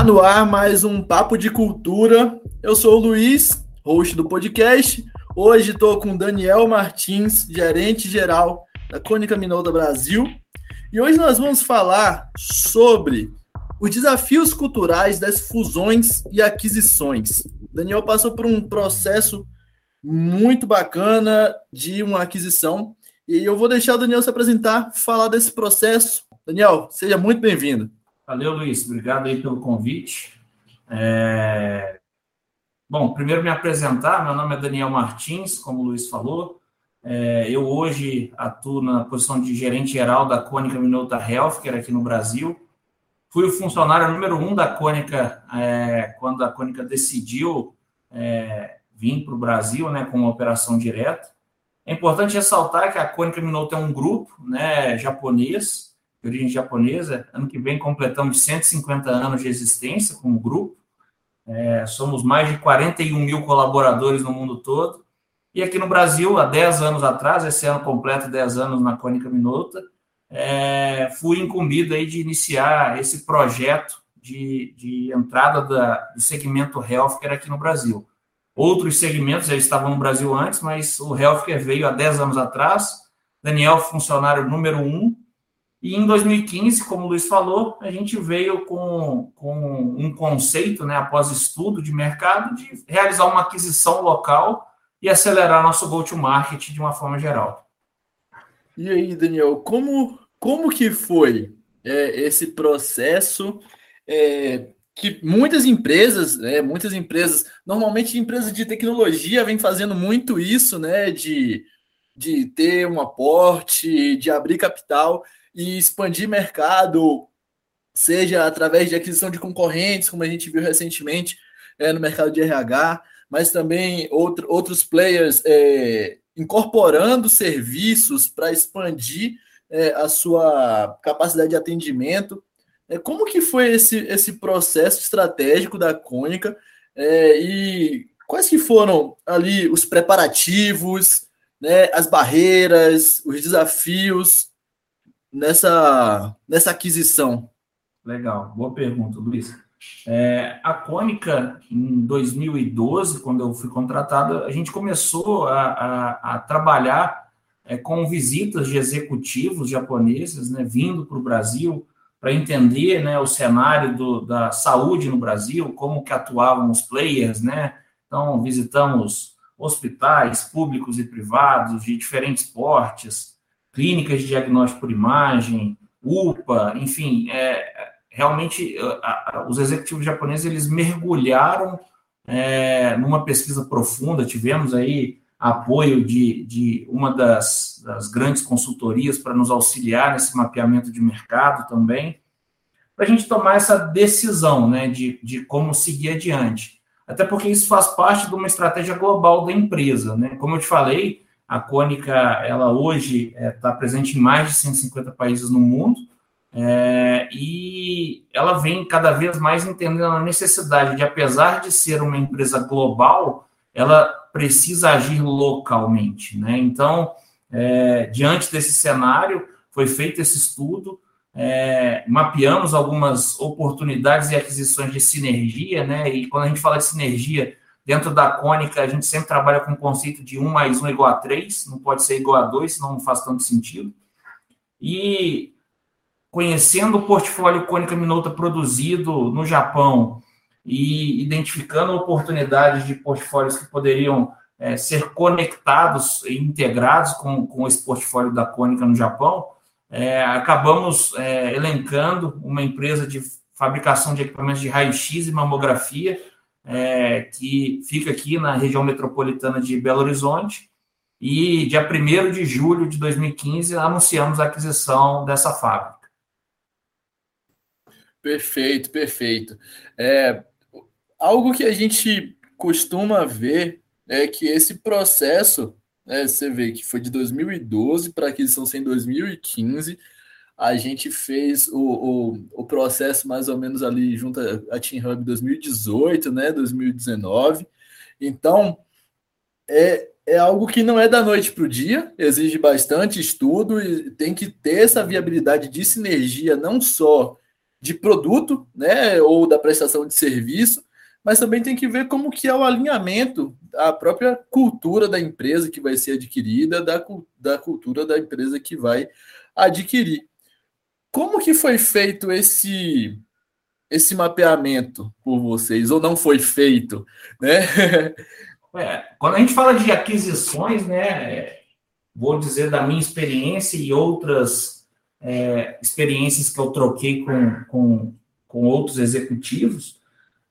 Tá no ar mais um Papo de Cultura. Eu sou o Luiz, host do podcast. Hoje estou com Daniel Martins, gerente geral da Cônica Minolta Brasil. E hoje nós vamos falar sobre os desafios culturais das fusões e aquisições. Daniel passou por um processo muito bacana de uma aquisição e eu vou deixar o Daniel se apresentar, falar desse processo. Daniel, seja muito bem-vindo. Valeu, Luiz. Obrigado aí pelo convite. É... Bom, primeiro me apresentar. Meu nome é Daniel Martins, como o Luiz falou. É... Eu hoje atuo na posição de gerente geral da Cônica Minota Healthcare aqui no Brasil. Fui o funcionário número um da Cônica é... quando a Cônica decidiu é, vir para o Brasil né, com uma operação direta. É importante ressaltar que a Cônica Minolta é um grupo né, japonês, de origem japonesa. Ano que vem completamos 150 anos de existência como grupo. É, somos mais de 41 mil colaboradores no mundo todo. E aqui no Brasil, há 10 anos atrás, esse ano completo 10 anos na Cônica Minolta, é, fui incumbido aí de iniciar esse projeto de, de entrada da, do segmento healthcare aqui no Brasil. Outros segmentos já estavam no Brasil antes, mas o healthcare veio há 10 anos atrás. Daniel, funcionário número um. E em 2015, como o Luiz falou, a gente veio com, com um conceito, né, após estudo de mercado, de realizar uma aquisição local e acelerar nosso go-to-market de uma forma geral. E aí, Daniel, como, como que foi é, esse processo? É, que muitas empresas, né, muitas empresas, normalmente empresas de tecnologia, vêm fazendo muito isso, né, de, de ter um aporte, de abrir capital e expandir mercado, seja através de aquisição de concorrentes, como a gente viu recentemente é, no mercado de RH, mas também outro, outros players é, incorporando serviços para expandir é, a sua capacidade de atendimento. É, como que foi esse, esse processo estratégico da Cônica é, e quais que foram ali os preparativos, né, as barreiras, os desafios nessa, nessa aquisição? Legal, boa pergunta, Luiz. É, a Cônica, em 2012, quando eu fui contratado, a gente começou a, a, a trabalhar é, com visitas de executivos japoneses, né, vindo para o Brasil, para entender né, o cenário do, da saúde no Brasil, como que atuavam os players, né? Então, visitamos hospitais públicos e privados de diferentes portes, clínicas de diagnóstico por imagem, UPA, enfim, é, realmente a, a, os executivos japoneses eles mergulharam é, numa pesquisa profunda, tivemos aí apoio de, de uma das, das grandes consultorias para nos auxiliar nesse mapeamento de mercado também, para a gente tomar essa decisão né, de, de como seguir adiante. Até porque isso faz parte de uma estratégia global da empresa. Né? Como eu te falei, a Cônica ela hoje está é, tá presente em mais de 150 países no mundo é, e ela vem cada vez mais entendendo a necessidade de, apesar de ser uma empresa global, ela precisa agir localmente. Né? Então, é, diante desse cenário, foi feito esse estudo, é, mapeamos algumas oportunidades e aquisições de sinergia, né? E quando a gente fala de sinergia, dentro da cônica, a gente sempre trabalha com o conceito de 1 mais 1 igual a 3, não pode ser igual a 2, senão não faz tanto sentido. E conhecendo o portfólio Cônica Minolta produzido no Japão, e identificando oportunidades de portfólios que poderiam é, ser conectados e integrados com, com esse portfólio da Cônica no Japão, é, acabamos é, elencando uma empresa de fabricação de equipamentos de raio-x e mamografia, é, que fica aqui na região metropolitana de Belo Horizonte, e dia 1 de julho de 2015 anunciamos a aquisição dessa fábrica. Perfeito, perfeito. É, algo que a gente costuma ver é que esse processo, né, você vê que foi de 2012 para aquisição em 2015, a gente fez o, o, o, processo mais ou menos ali junto a Team Hub 2018, né, 2019. Então, é, é algo que não é da noite para o dia, exige bastante estudo e tem que ter essa viabilidade de sinergia, não só de produto, né, ou da prestação de serviço, mas também tem que ver como que é o alinhamento da própria cultura da empresa que vai ser adquirida, da, da cultura da empresa que vai adquirir. Como que foi feito esse esse mapeamento por vocês, ou não foi feito, né? É, quando a gente fala de aquisições, né, vou dizer da minha experiência e outras é, experiências que eu troquei com, com, com outros executivos,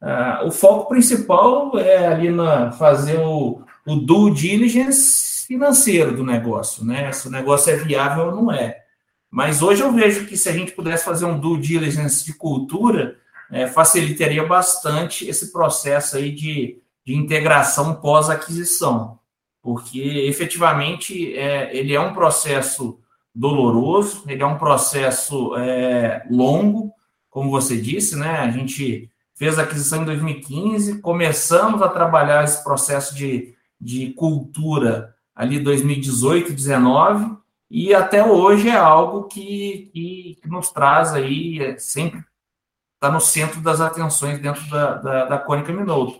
uh, o foco principal é ali na fazer o, o due diligence financeiro do negócio, né? Se o negócio é viável ou não é. Mas hoje eu vejo que se a gente pudesse fazer um due diligence de cultura, é, facilitaria bastante esse processo aí de, de integração pós-aquisição, porque efetivamente é, ele é um processo doloroso, ele é um processo é, longo, como você disse, né? A gente fez a aquisição em 2015, começamos a trabalhar esse processo de, de cultura ali 2018, 2019, e até hoje é algo que, que, que nos traz aí, é, sempre está no centro das atenções dentro da, da, da Cônica Minolto.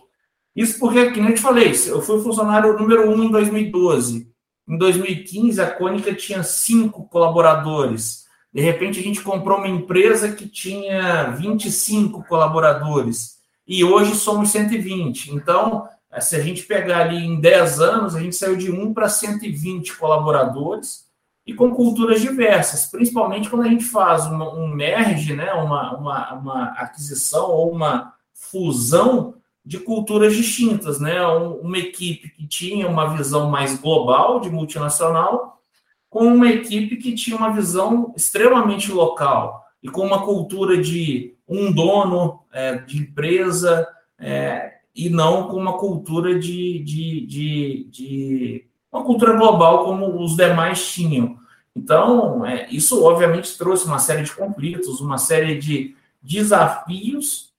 Isso porque, como eu te falei, eu fui funcionário número um em 2012. Em 2015, a Cônica tinha cinco colaboradores. De repente, a gente comprou uma empresa que tinha 25 colaboradores. E hoje somos 120. Então, se a gente pegar ali em 10 anos, a gente saiu de 1 para 120 colaboradores e com culturas diversas, principalmente quando a gente faz uma, um merge, né, uma, uma, uma aquisição ou uma fusão de culturas distintas, né? Uma equipe que tinha uma visão mais global de multinacional, com uma equipe que tinha uma visão extremamente local e com uma cultura de um dono é, de empresa é, e não com uma cultura de, de, de, de, uma cultura global como os demais tinham. Então, é, isso obviamente trouxe uma série de conflitos, uma série de desafios,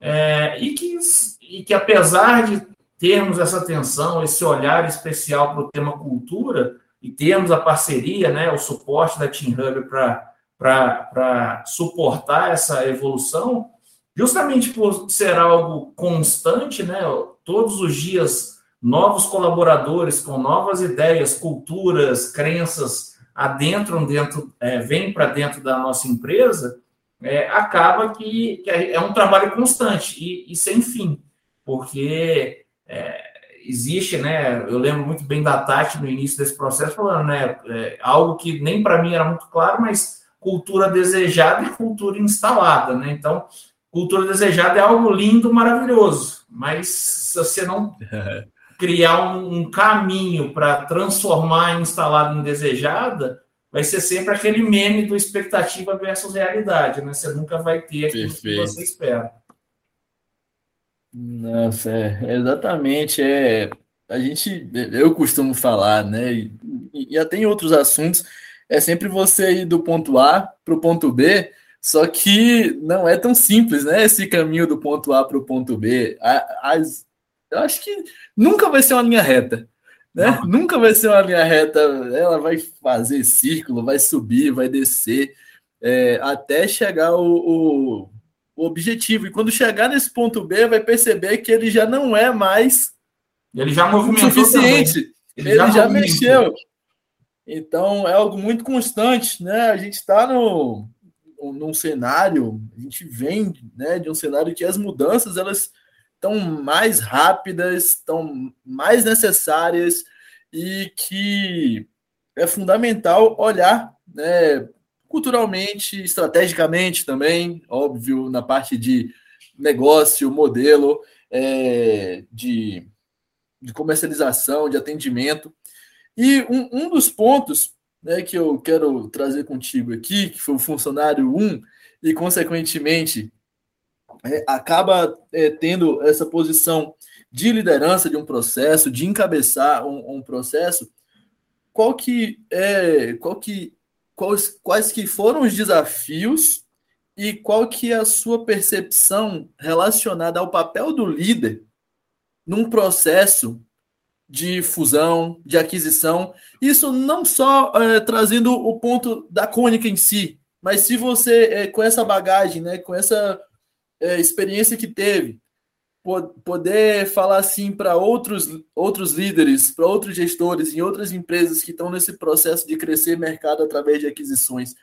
é, e, que, e que apesar de termos essa atenção, esse olhar especial para o tema cultura, e termos a parceria, né, o suporte da Team Hub para suportar essa evolução, justamente por ser algo constante, né, todos os dias novos colaboradores com novas ideias, culturas, crenças, adentram dentro, é, para dentro da nossa empresa, é, acaba que, que, é, é um trabalho constante e, e sem fim, porque é, existe, né? Eu lembro muito bem da Tati no início desse processo, falando, né? É, algo que nem para mim era muito claro, mas cultura desejada e cultura instalada, né? Então, cultura desejada é algo lindo, maravilhoso, mas se você não criar um, um caminho para transformar instalado em desejada, vai ser sempre aquele meme do expectativa versus realidade, né? Você nunca vai ter aquilo Perfeito. que você espera. Nossa, é, exatamente. É, a gente, eu costumo falar, né? E, e até em outros assuntos, é sempre você ir do ponto A para o ponto B, só que não é tão simples, né? Esse caminho do ponto A para o ponto B. As, eu acho que nunca vai ser uma linha reta. Né? Nunca vai ser uma linha reta. Ela vai fazer círculo, vai subir, vai descer, é, até chegar o, o, o, objetivo. E quando chegar nesse ponto B, vai perceber que ele já não é mais ele já movimentou suficiente. Também. Ele, ele já, já mexeu. Então é algo muito constante, né? A gente está no num cenário, a gente vem né, de um cenário que as mudanças elas tão mais rápidas, tão mais necessárias e que é fundamental olhar né, culturalmente, estrategicamente também, óbvio, na parte de negócio, modelo, é, de, de comercialização, de atendimento. E um, um dos pontos né, que eu quero trazer contigo aqui, que foi o funcionário 1, e consequentemente é, acaba é, tendo essa posição de liderança de um processo, de encabeçar um, um processo, qual que é, qual que, quais, quais que foram os desafios e qual que é a sua percepção relacionada ao papel do líder num processo de fusão, de aquisição, isso não só é, trazendo o ponto da cônica em si, mas se você, é, com essa bagagem, né, com essa é, experiência que teve, poder falar assim para outros, outros líderes, para outros gestores em outras empresas que estão nesse processo de crescer mercado através de aquisições,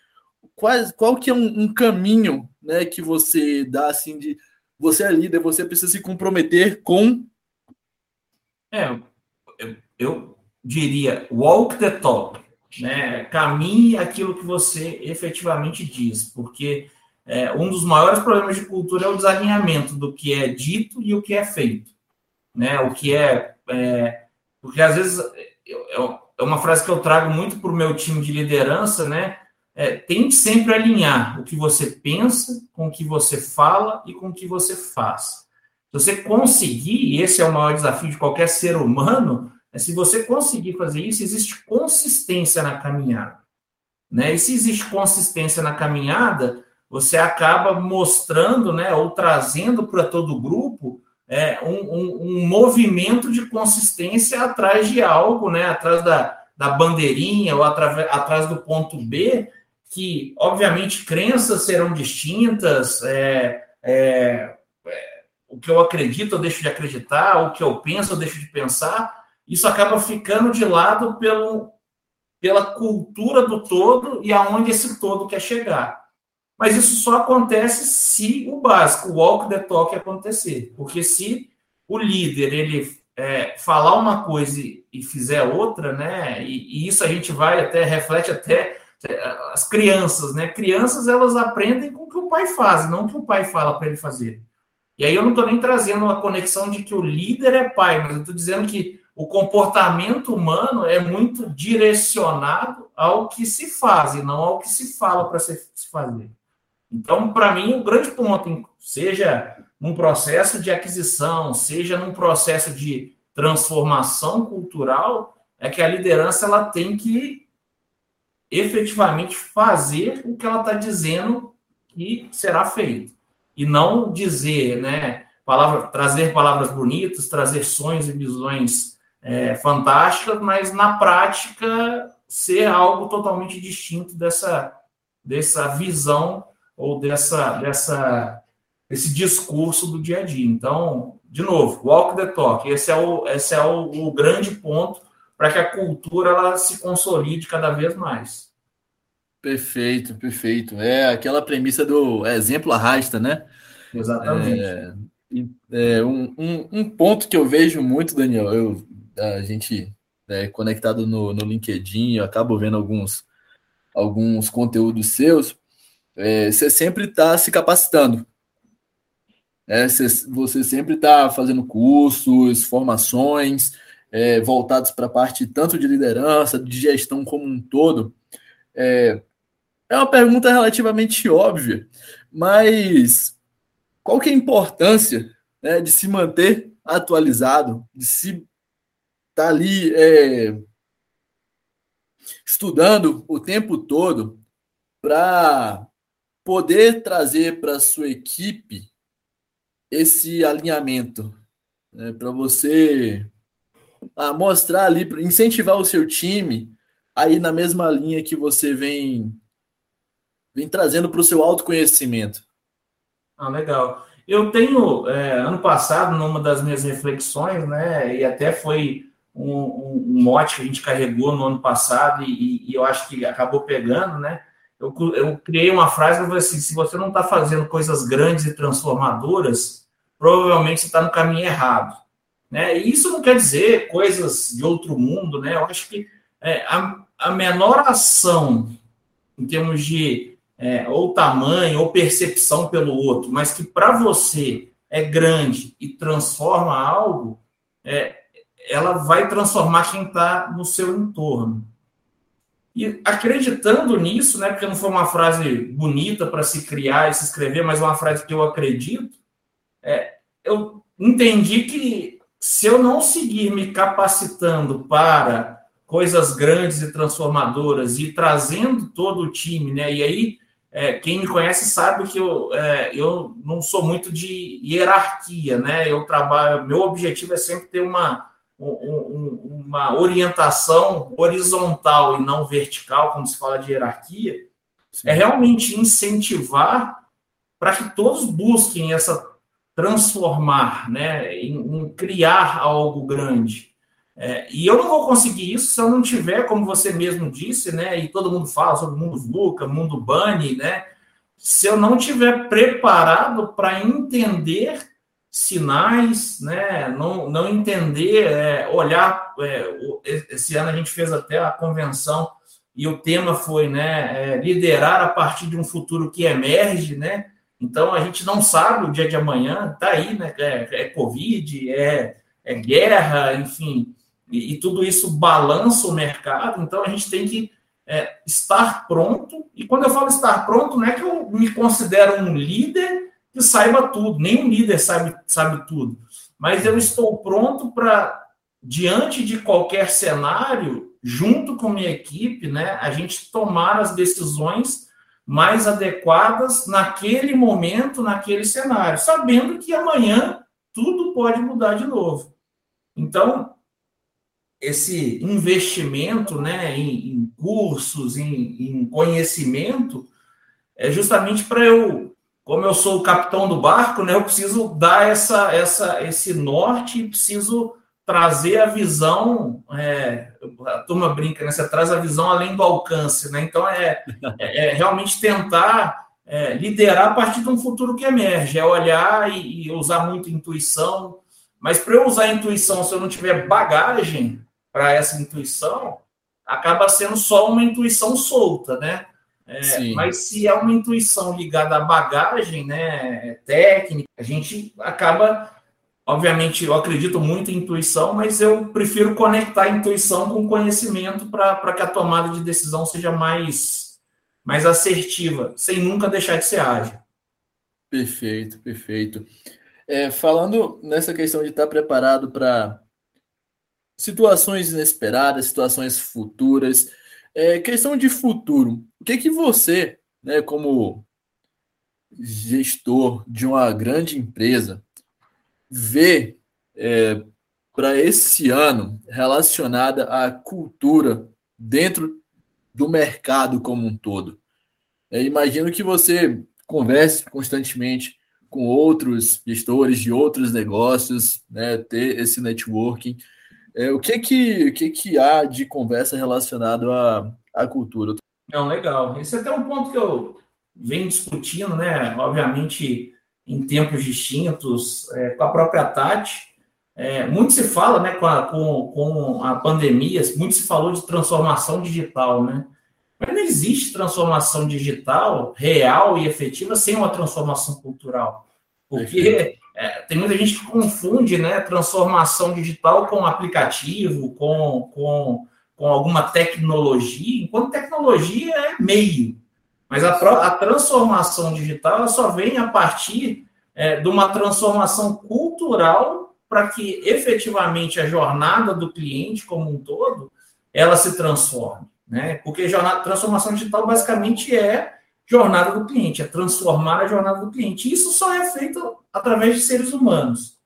qual, qual que é um, um caminho né, que você dá assim de você é líder, você precisa se comprometer com. É, eu diria walk the talk, né? Caminhe aquilo que você efetivamente diz, porque é, um dos maiores problemas de cultura é o desalinhamento do que é dito e o que é feito, né? O que é, é porque às vezes é uma frase que eu trago muito para o meu time de liderança, né? é, tente sempre alinhar o que você pensa com o que você fala e com o que você faz. Se você conseguir, e esse é o maior desafio de qualquer ser humano, é se você conseguir fazer isso, existe consistência na caminhada. Né? E se existe consistência na caminhada, você acaba mostrando, né, ou trazendo para todo o grupo é, um, um, um, movimento de consistência atrás de algo, né, atrás da, da bandeirinha ou atrás, atrás do ponto B, que, obviamente, crenças serão distintas, é, é, é, o que eu acredito eu deixo de acreditar, o que eu penso eu deixo de pensar, isso acaba ficando de lado pelo, pela cultura do todo e aonde esse todo quer chegar. Mas isso só acontece se o básico, o walk the talk acontecer. Porque se o líder ele é, falar uma coisa e, fizer outra, né? E, e, isso a gente vai até reflete até as crianças, né? Crianças elas aprendem com o que o pai faz, não o que o pai fala para ele fazer. E aí eu não estou nem trazendo a conexão de que o líder é pai, mas eu estou dizendo que o comportamento humano é muito direcionado ao que se faz e não ao que se fala para se fazer. Então, para mim, o grande ponto, seja num processo de aquisição, seja num processo de transformação cultural, é que a liderança ela tem que efetivamente fazer o que ela está dizendo que será feito. E não dizer, né, palavra, trazer palavras bonitas, trazer sonhos e visões é, fantásticas, mas na prática ser algo totalmente distinto dessa, dessa visão ou dessa, dessa, desse discurso do dia a dia. Então, de novo, walk the talk. Esse é o, esse é o, o grande ponto para que a cultura ela se consolide cada vez mais. Perfeito, perfeito. É aquela premissa do exemplo arrasta, né? Exatamente. É, é um, um, um, ponto que eu vejo muito, Daniel, eu, a gente é conectado no, no LinkedIn, eu acabo vendo alguns, alguns conteúdos seus, é, você sempre está se capacitando. É, você, você sempre está fazendo cursos, formações, é, voltados para a parte tanto de liderança, de gestão como um todo. É, é uma pergunta relativamente óbvia, mas qual que é a importância né, de se manter atualizado, de se estar tá ali é, estudando o tempo todo para poder trazer para sua equipe esse alinhamento, né, para você a mostrar ali, incentivar o seu time aí na mesma linha que você vem vem trazendo para o seu autoconhecimento. Ah, legal. Eu tenho, é, ano passado, numa das minhas reflexões, né, e até foi um, um, um mote que a gente carregou no ano passado, e, e eu acho que acabou pegando, né? Eu, eu criei uma frase que falei assim: se você não está fazendo coisas grandes e transformadoras, provavelmente você está no caminho errado. Né? E isso não quer dizer coisas de outro mundo, né? Eu acho que é, a, a menor ação em termos de é, ou tamanho ou percepção pelo outro, mas que para você é grande e transforma algo, é, ela vai transformar quem está no seu entorno. E acreditando nisso, né, porque não foi uma frase bonita para se criar e se escrever, mas uma frase que eu acredito, é, eu entendi que se eu não seguir me capacitando para coisas grandes e transformadoras e trazendo todo o time, né, e aí é, quem me conhece sabe que eu, é, eu não sou muito de hierarquia, né? Eu trabalho, meu objetivo é sempre ter uma, um, uma orientação horizontal e não vertical, quando se fala de hierarquia. Sim. é realmente incentivar para que todos busquem essa transformar, né, em, em criar algo grande. É, e eu não vou conseguir isso se eu não tiver, como você mesmo disse, né, e todo mundo fala sobre o mundo VUCA, mundo Bunny, né, se eu não tiver preparado para entender sinais, né, não, não entender, é, olhar, é, esse ano a gente fez até a convenção e o tema foi, né, é, liderar a partir de um futuro que emerge, né, então a gente não sabe o dia de amanhã, tá aí, né, é, é Covid, é, é guerra, enfim, e, e, tudo isso balança o mercado, então a gente tem que é, estar pronto. E quando eu falo estar pronto, não é que eu me considero um líder que saiba tudo, nenhum líder sabe, sabe tudo, mas eu estou pronto para, diante de qualquer cenário, junto com minha equipe, né, a gente tomar as decisões mais adequadas naquele momento, naquele cenário, sabendo que amanhã tudo pode mudar de novo. Então, esse investimento né, em, em cursos, em, em, conhecimento, é justamente para eu, como eu sou o capitão do barco, né, eu preciso dar essa, essa, esse norte, preciso trazer a visão, é, a turma brinca, né, você traz a visão além do alcance, né, então é, é, é realmente tentar é, liderar a partir de um futuro que emerge, é olhar e, e usar muito intuição, mas para eu usar a intuição, se eu não tiver bagagem, para essa intuição, acaba sendo só uma intuição solta, né? É, mas se é uma intuição ligada à bagagem, né, técnica, a gente acaba, obviamente, eu acredito muito em intuição, mas eu prefiro conectar a intuição com conhecimento para que a tomada de decisão seja mais, mais assertiva, sem nunca deixar de ser ágil. Perfeito, perfeito. É, falando nessa questão de estar preparado para situações inesperadas, situações futuras. É, questão de futuro. O que que você, né, como gestor de uma grande empresa, vê é, para esse ano relacionada à cultura dentro do mercado como um todo? É, imagino que você converse constantemente com outros gestores de outros negócios, né, ter esse networking. É, o que que, o que que há de conversa relacionado à, à cultura? Não, legal. Esse é até um ponto que eu venho discutindo, né? Obviamente, em tempos distintos, é, com a própria Tati. É, muito se fala, né, com a, com, com a pandemia, muito se falou de transformação digital, né? Mas não existe transformação digital real e efetiva sem uma transformação cultural. Porque é, tem muita gente que confunde né, transformação digital com aplicativo, com, com, com alguma tecnologia, enquanto tecnologia é meio. Mas a, a transformação digital só vem a partir é, de uma transformação cultural para que efetivamente a jornada do cliente como um todo ela se transforme. Né? Porque jornada, transformação digital basicamente é jornada do cliente, é transformar a jornada do cliente. Isso só é feito através de seres humanos.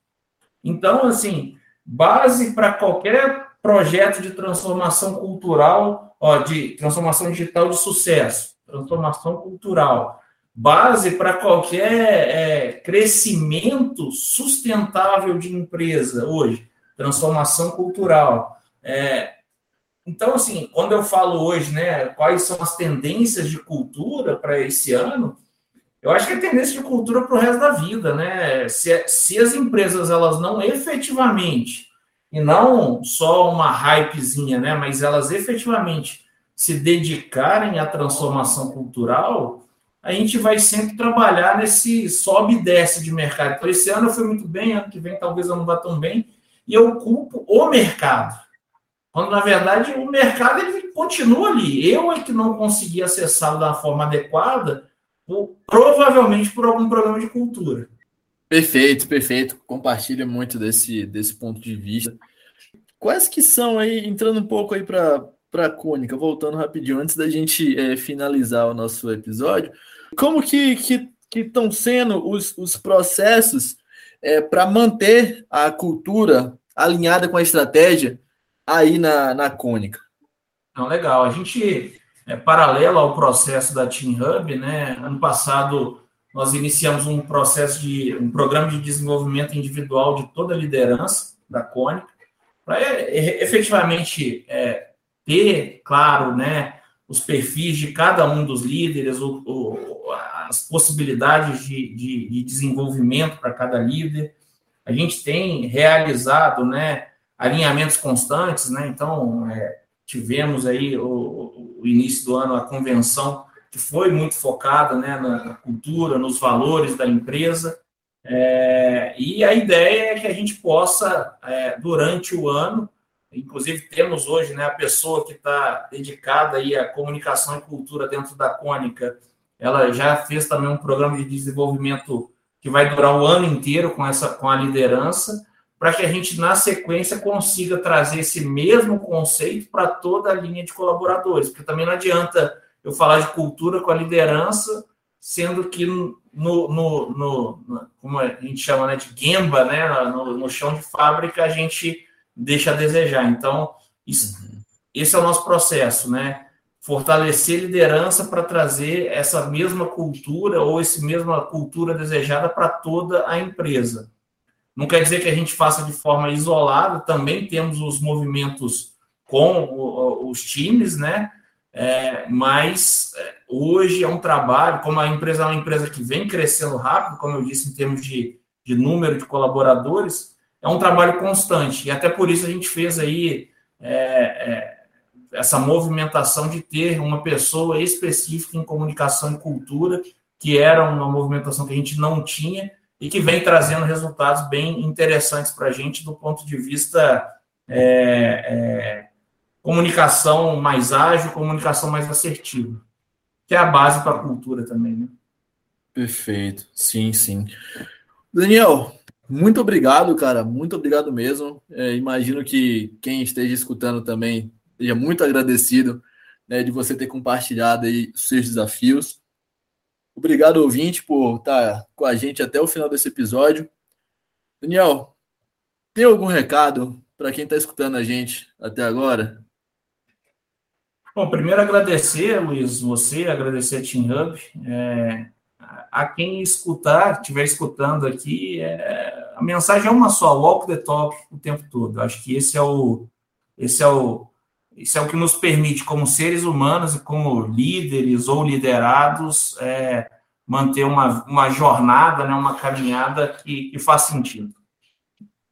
Então, assim, base para qualquer projeto de transformação cultural, ó, de transformação digital de sucesso, transformação cultural, base para qualquer é, crescimento sustentável de empresa hoje, transformação cultural. É, então, assim, quando eu falo hoje, né, quais são as tendências de cultura para esse ano, eu acho que é tendência de cultura para o resto da vida, né? Se, se as empresas elas não efetivamente, e não só uma hypezinha, né, mas elas efetivamente se dedicarem à transformação cultural, a gente vai sempre trabalhar nesse sobe e desce de mercado. Então, esse ano eu fui muito bem, ano que vem talvez eu não vá tão bem, e eu culpo o mercado. Quando, na verdade, o mercado ele continua ali. Eu é que não consegui acessá-lo da forma adequada, provavelmente por algum problema de cultura. Perfeito, perfeito. Compartilha muito desse, desse ponto de vista. Quais que são aí, entrando um pouco aí para a Cônica, voltando rapidinho, antes da gente é, finalizar o nosso episódio, como que estão que, sendo os, os processos é, para manter a cultura alinhada com a estratégia aí na, na Cônica? Não, legal. A gente é, paralelo ao processo da Team Hub, né? Ano passado nós iniciamos um processo de um programa de desenvolvimento individual de toda a liderança da Cônica, para é, é, efetivamente é, ter, claro, né, os perfis de cada um dos líderes, o, o, as possibilidades de, de, de desenvolvimento para cada líder. A gente tem realizado, né, alinhamentos constantes, né? Então, é, tivemos aí o, o, início do ano a convenção que foi muito focada né, na, cultura, nos valores da empresa. É, e a ideia é que a gente possa, é, durante o ano, inclusive temos hoje né, a pessoa que está dedicada aí à comunicação e cultura dentro da Cônica, ela já fez também um programa de desenvolvimento que vai durar o ano inteiro com essa com a liderança para que a gente, na sequência, consiga trazer esse mesmo conceito para toda a linha de colaboradores, porque também não adianta eu falar de cultura com a liderança, sendo que no, no, no como a gente chama né, de gemba, né, no, no, chão de fábrica, a gente deixa a desejar. Então, isso, uhum. esse é o nosso processo, né? Fortalecer liderança para trazer essa mesma cultura ou essa mesma cultura desejada para toda a empresa. Não quer dizer que a gente faça de forma isolada, também temos os movimentos com os times, né? É, mas é, hoje é um trabalho, como a empresa é uma empresa que vem crescendo rápido, como eu disse, em termos de, de número de colaboradores, é um trabalho constante. E até por isso a gente fez aí é, é, essa movimentação de ter uma pessoa específica em comunicação e cultura, que era uma movimentação que a gente não tinha, e que vem trazendo resultados bem interessantes para a gente do ponto de vista é, é, comunicação mais ágil, comunicação mais assertiva, que é a base para a cultura também, né? Perfeito, sim, sim. Daniel, muito obrigado, cara, muito obrigado mesmo. É, imagino que quem esteja escutando também esteja muito agradecido né, de você ter compartilhado aí seus desafios. Obrigado, ouvinte, por estar com a gente até o final desse episódio. Daniel, tem algum recado para quem está escutando a gente até agora? Bom, primeiro agradecer, Luiz, você, agradecer a Team Hub. É, a quem escutar, estiver escutando aqui, é, a mensagem é uma só, walk the talk o tempo todo. Acho que esse é o, esse é o, isso é o que nos permite, como seres humanos e como líderes ou liderados, é, manter uma, uma jornada, né, uma caminhada que, que faz sentido.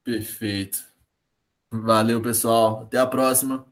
Perfeito. Valeu, pessoal. Até a próxima.